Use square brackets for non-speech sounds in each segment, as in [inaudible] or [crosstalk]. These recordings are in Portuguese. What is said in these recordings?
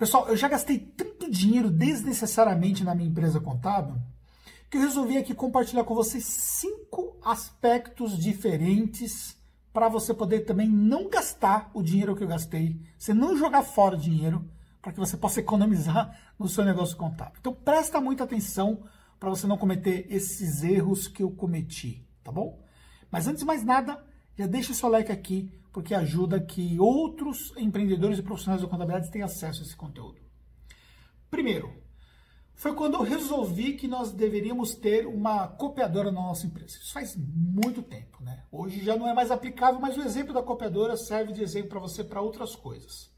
Pessoal, eu já gastei tanto dinheiro desnecessariamente na minha empresa contábil que eu resolvi aqui compartilhar com vocês cinco aspectos diferentes para você poder também não gastar o dinheiro que eu gastei, você não jogar fora o dinheiro, para que você possa [laughs] economizar no seu negócio contábil. Então presta muita atenção para você não cometer esses erros que eu cometi, tá bom? Mas antes de mais nada, já deixa o seu like aqui, porque ajuda que outros empreendedores e profissionais da contabilidade tenham acesso a esse conteúdo. Primeiro, foi quando eu resolvi que nós deveríamos ter uma copiadora na nossa empresa. Isso faz muito tempo, né? Hoje já não é mais aplicável, mas o exemplo da copiadora serve de exemplo para você para outras coisas.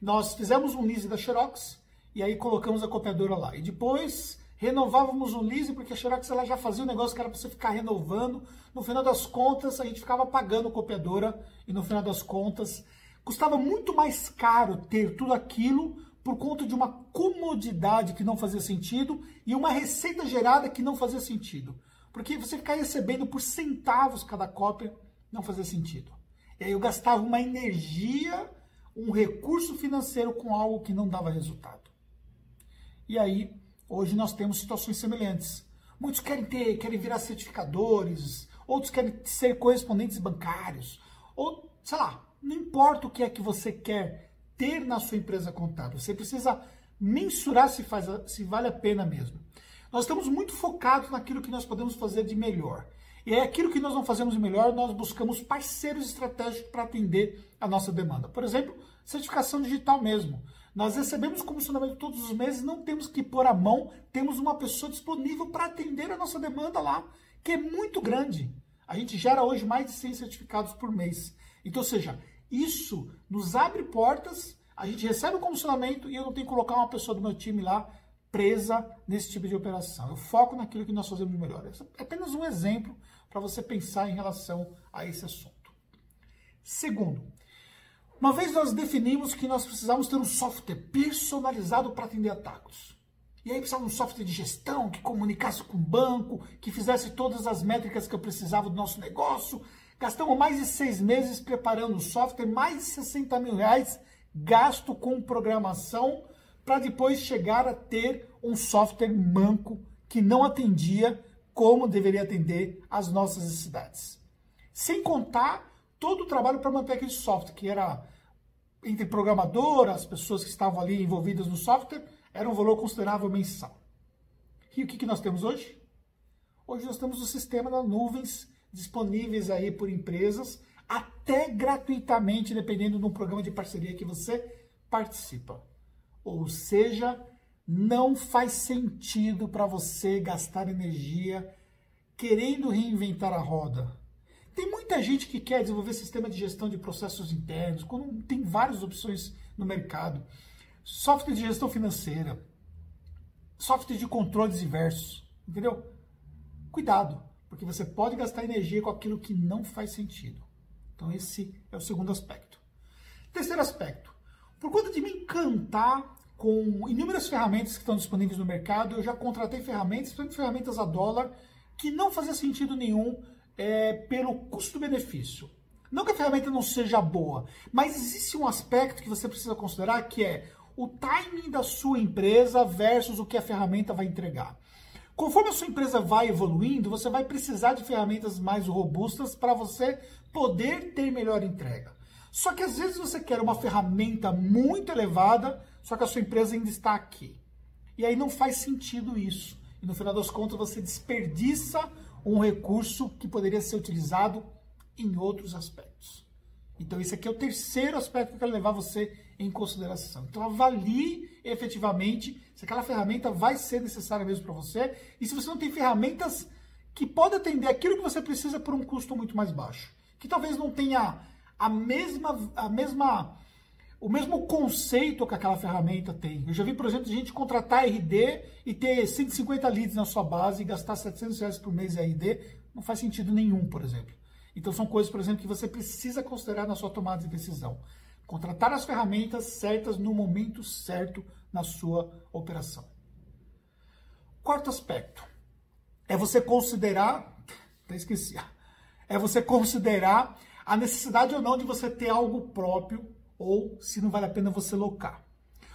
Nós fizemos um lease da Xerox e aí colocamos a copiadora lá. E depois renovávamos o lease porque a Xerox ela já fazia um negócio que era para você ficar renovando. No final das contas, a gente ficava pagando copiadora e no final das contas custava muito mais caro ter tudo aquilo por conta de uma comodidade que não fazia sentido e uma receita gerada que não fazia sentido. Porque você ficar recebendo por centavos cada cópia não fazia sentido. E aí eu gastava uma energia, um recurso financeiro com algo que não dava resultado. E aí, hoje nós temos situações semelhantes. Muitos querem ter, querem virar certificadores, outros querem ser correspondentes bancários, ou sei lá, não importa o que é que você quer ter na sua empresa contábil. Você precisa mensurar se, faz, se vale a pena mesmo. Nós estamos muito focados naquilo que nós podemos fazer de melhor. E é aquilo que nós não fazemos de melhor, nós buscamos parceiros estratégicos para atender a nossa demanda. Por exemplo, certificação digital mesmo. Nós recebemos comissionamento todos os meses, não temos que pôr a mão, temos uma pessoa disponível para atender a nossa demanda lá, que é muito grande. A gente gera hoje mais de 100 certificados por mês. Então, ou seja, isso nos abre portas, a gente recebe o comissionamento e eu não tenho que colocar uma pessoa do meu time lá presa nesse tipo de operação. Eu foco naquilo que nós fazemos melhor. É apenas um exemplo para você pensar em relação a esse assunto. Segundo, uma vez nós definimos que nós precisamos ter um software personalizado para atender ataques. E aí precisava um software de gestão que comunicasse com o banco, que fizesse todas as métricas que eu precisava do nosso negócio, Gastamos mais de seis meses preparando o software, mais de 60 mil reais gasto com programação para depois chegar a ter um software manco que não atendia como deveria atender as nossas necessidades. Sem contar todo o trabalho para manter aquele software, que era entre programador, as pessoas que estavam ali envolvidas no software, era um valor considerável mensal. E o que, que nós temos hoje? Hoje nós temos o sistema das nuvens disponíveis aí por empresas, até gratuitamente, dependendo de um programa de parceria que você participa. Ou seja, não faz sentido para você gastar energia querendo reinventar a roda. Tem muita gente que quer desenvolver sistema de gestão de processos internos, quando tem várias opções no mercado. Software de gestão financeira, software de controles diversos, entendeu? Cuidado porque você pode gastar energia com aquilo que não faz sentido. Então, esse é o segundo aspecto. Terceiro aspecto. Por conta de me encantar com inúmeras ferramentas que estão disponíveis no mercado, eu já contratei ferramentas, ferramentas a dólar, que não fazia sentido nenhum é, pelo custo-benefício. Não que a ferramenta não seja boa, mas existe um aspecto que você precisa considerar que é o timing da sua empresa versus o que a ferramenta vai entregar. Conforme a sua empresa vai evoluindo, você vai precisar de ferramentas mais robustas para você poder ter melhor entrega. Só que às vezes você quer uma ferramenta muito elevada, só que a sua empresa ainda está aqui. E aí não faz sentido isso. E no final das contas você desperdiça um recurso que poderia ser utilizado em outros aspectos. Então esse aqui é o terceiro aspecto que eu quero levar você em consideração. Então avalie efetivamente se aquela ferramenta vai ser necessária mesmo para você e se você não tem ferramentas que podem atender aquilo que você precisa por um custo muito mais baixo, que talvez não tenha a mesma a mesma o mesmo conceito que aquela ferramenta tem. Eu já vi, por exemplo, gente contratar RD e ter 150 leads na sua base e gastar 700 reais por mês em RD. Não faz sentido nenhum, por exemplo. Então são coisas, por exemplo, que você precisa considerar na sua tomada de decisão. Contratar as ferramentas certas no momento certo na sua operação. Quarto aspecto é você considerar, até esqueci, [laughs] é você considerar a necessidade ou não de você ter algo próprio ou se não vale a pena você locar.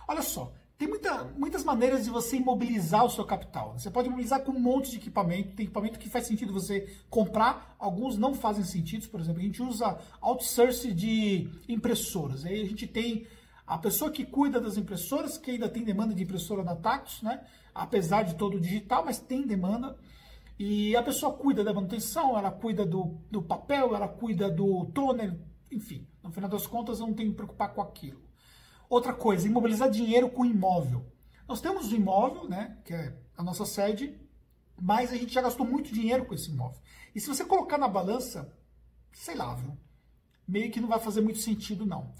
Olha só, tem muita, muitas maneiras de você imobilizar o seu capital. Você pode imobilizar com um monte de equipamento. Tem equipamento que faz sentido você comprar, alguns não fazem sentido. Por exemplo, a gente usa outsource de impressoras. Aí a gente tem a pessoa que cuida das impressoras, que ainda tem demanda de impressora na Tactus, né? apesar de todo digital, mas tem demanda. E a pessoa cuida da manutenção, ela cuida do, do papel, ela cuida do toner, enfim. No final das contas, eu não tenho que preocupar com aquilo. Outra coisa, imobilizar dinheiro com imóvel. Nós temos o imóvel, né, que é a nossa sede, mas a gente já gastou muito dinheiro com esse imóvel. E se você colocar na balança, sei lá, viu? Meio que não vai fazer muito sentido, não.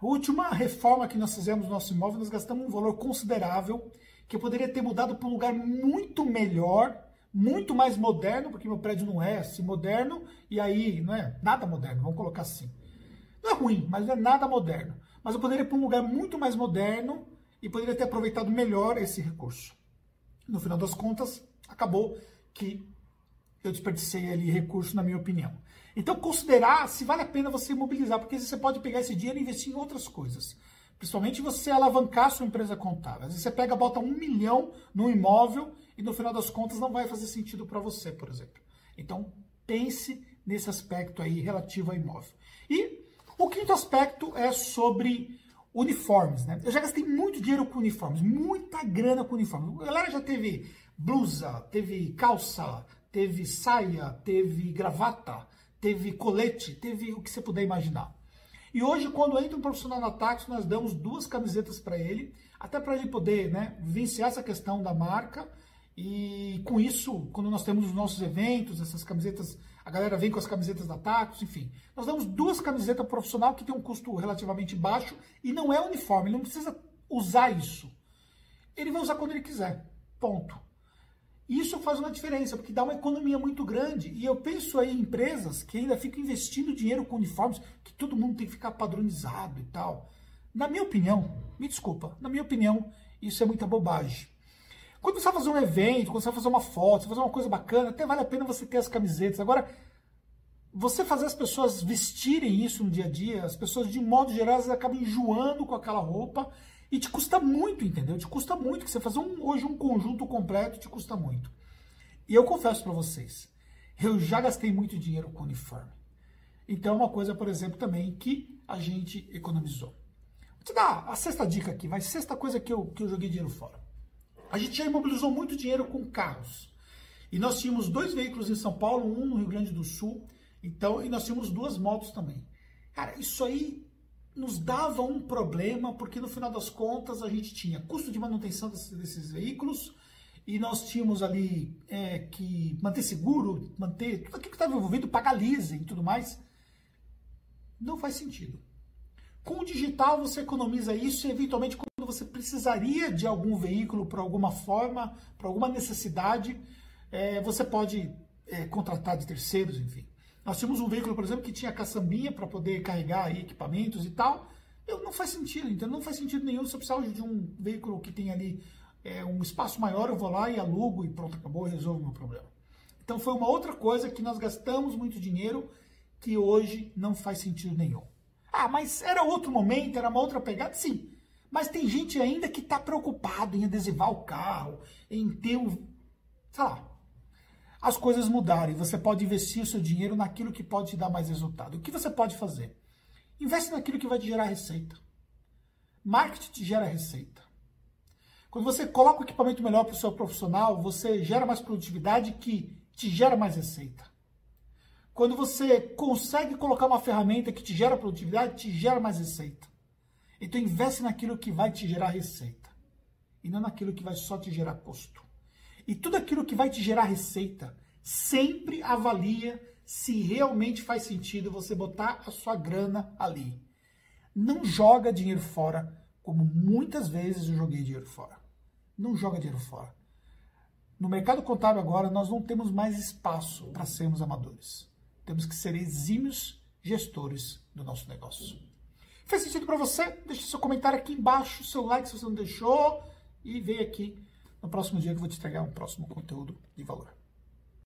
A última reforma que nós fizemos no nosso imóvel, nós gastamos um valor considerável, que eu poderia ter mudado para um lugar muito melhor, muito mais moderno, porque meu prédio não é assim moderno, e aí não é nada moderno, vamos colocar assim. Não é ruim, mas não é nada moderno. Mas eu poderia ir para um lugar muito mais moderno e poderia ter aproveitado melhor esse recurso. No final das contas, acabou que eu desperdicei ali recurso, na minha opinião. Então, considerar se vale a pena você imobilizar, porque você pode pegar esse dinheiro e investir em outras coisas. Principalmente você alavancar a sua empresa contábil. Às vezes você pega, bota um milhão no imóvel e no final das contas não vai fazer sentido para você, por exemplo. Então, pense nesse aspecto aí relativo ao imóvel. E o quinto aspecto é sobre uniformes, né? Eu já gastei muito dinheiro com uniformes, muita grana com uniformes. A galera já teve blusa, teve calça, teve saia, teve gravata, teve colete, teve o que você puder imaginar. E hoje, quando entra um profissional na táxi, nós damos duas camisetas para ele, até para ele poder né, vivenciar essa questão da marca. E com isso, quando nós temos os nossos eventos, essas camisetas a galera vem com as camisetas da Tacos, enfim. Nós damos duas camisetas profissional que tem um custo relativamente baixo e não é uniforme, ele não precisa usar isso. Ele vai usar quando ele quiser. Ponto. Isso faz uma diferença, porque dá uma economia muito grande. E eu penso aí em empresas que ainda ficam investindo dinheiro com uniformes, que todo mundo tem que ficar padronizado e tal. Na minha opinião, me desculpa, na minha opinião, isso é muita bobagem. Quando você vai fazer um evento, quando você vai fazer uma foto, você vai fazer uma coisa bacana, até vale a pena você ter as camisetas. Agora, você fazer as pessoas vestirem isso no dia a dia, as pessoas, de modo geral, elas acabam enjoando com aquela roupa e te custa muito, entendeu? Te custa muito, que você fazer um, hoje um conjunto completo te custa muito. E eu confesso para vocês, eu já gastei muito dinheiro com uniforme. Então, é uma coisa, por exemplo, também que a gente economizou. Vou te dar a sexta dica aqui, vai sexta coisa que eu, que eu joguei dinheiro fora. A gente já imobilizou muito dinheiro com carros. E nós tínhamos dois veículos em São Paulo, um no Rio Grande do Sul, então, e nós tínhamos duas motos também. Cara, isso aí nos dava um problema, porque no final das contas a gente tinha custo de manutenção desses, desses veículos, e nós tínhamos ali é, que manter seguro, manter tudo aquilo que estava envolvido, pagar leasing e tudo mais. Não faz sentido. Com o digital você economiza isso e eventualmente quando você precisaria de algum veículo por alguma forma, por alguma necessidade, é, você pode é, contratar de terceiros, enfim. Nós tínhamos um veículo, por exemplo, que tinha caçambinha para poder carregar aí, equipamentos e tal. Eu, não faz sentido, então não faz sentido nenhum. Se eu precisar de um veículo que tem ali é, um espaço maior, eu vou lá e alugo e pronto, acabou, resolvo o meu problema. Então foi uma outra coisa que nós gastamos muito dinheiro que hoje não faz sentido nenhum. Ah, mas era outro momento, era uma outra pegada? Sim. Mas tem gente ainda que está preocupado em adesivar o carro, em ter um. Sei lá. As coisas mudaram e você pode investir o seu dinheiro naquilo que pode te dar mais resultado. O que você pode fazer? Investe naquilo que vai te gerar receita. Marketing te gera receita. Quando você coloca o equipamento melhor para o seu profissional, você gera mais produtividade que te gera mais receita. Quando você consegue colocar uma ferramenta que te gera produtividade, te gera mais receita. Então investe naquilo que vai te gerar receita e não naquilo que vai só te gerar custo. E tudo aquilo que vai te gerar receita, sempre avalia se realmente faz sentido você botar a sua grana ali. Não joga dinheiro fora, como muitas vezes eu joguei dinheiro fora. Não joga dinheiro fora. No mercado contábil agora, nós não temos mais espaço para sermos amadores. Temos que ser exímios gestores do nosso negócio. Fez sentido para você? Deixe seu comentário aqui embaixo, seu like se você não deixou e vem aqui no próximo dia que eu vou te entregar um próximo conteúdo de valor.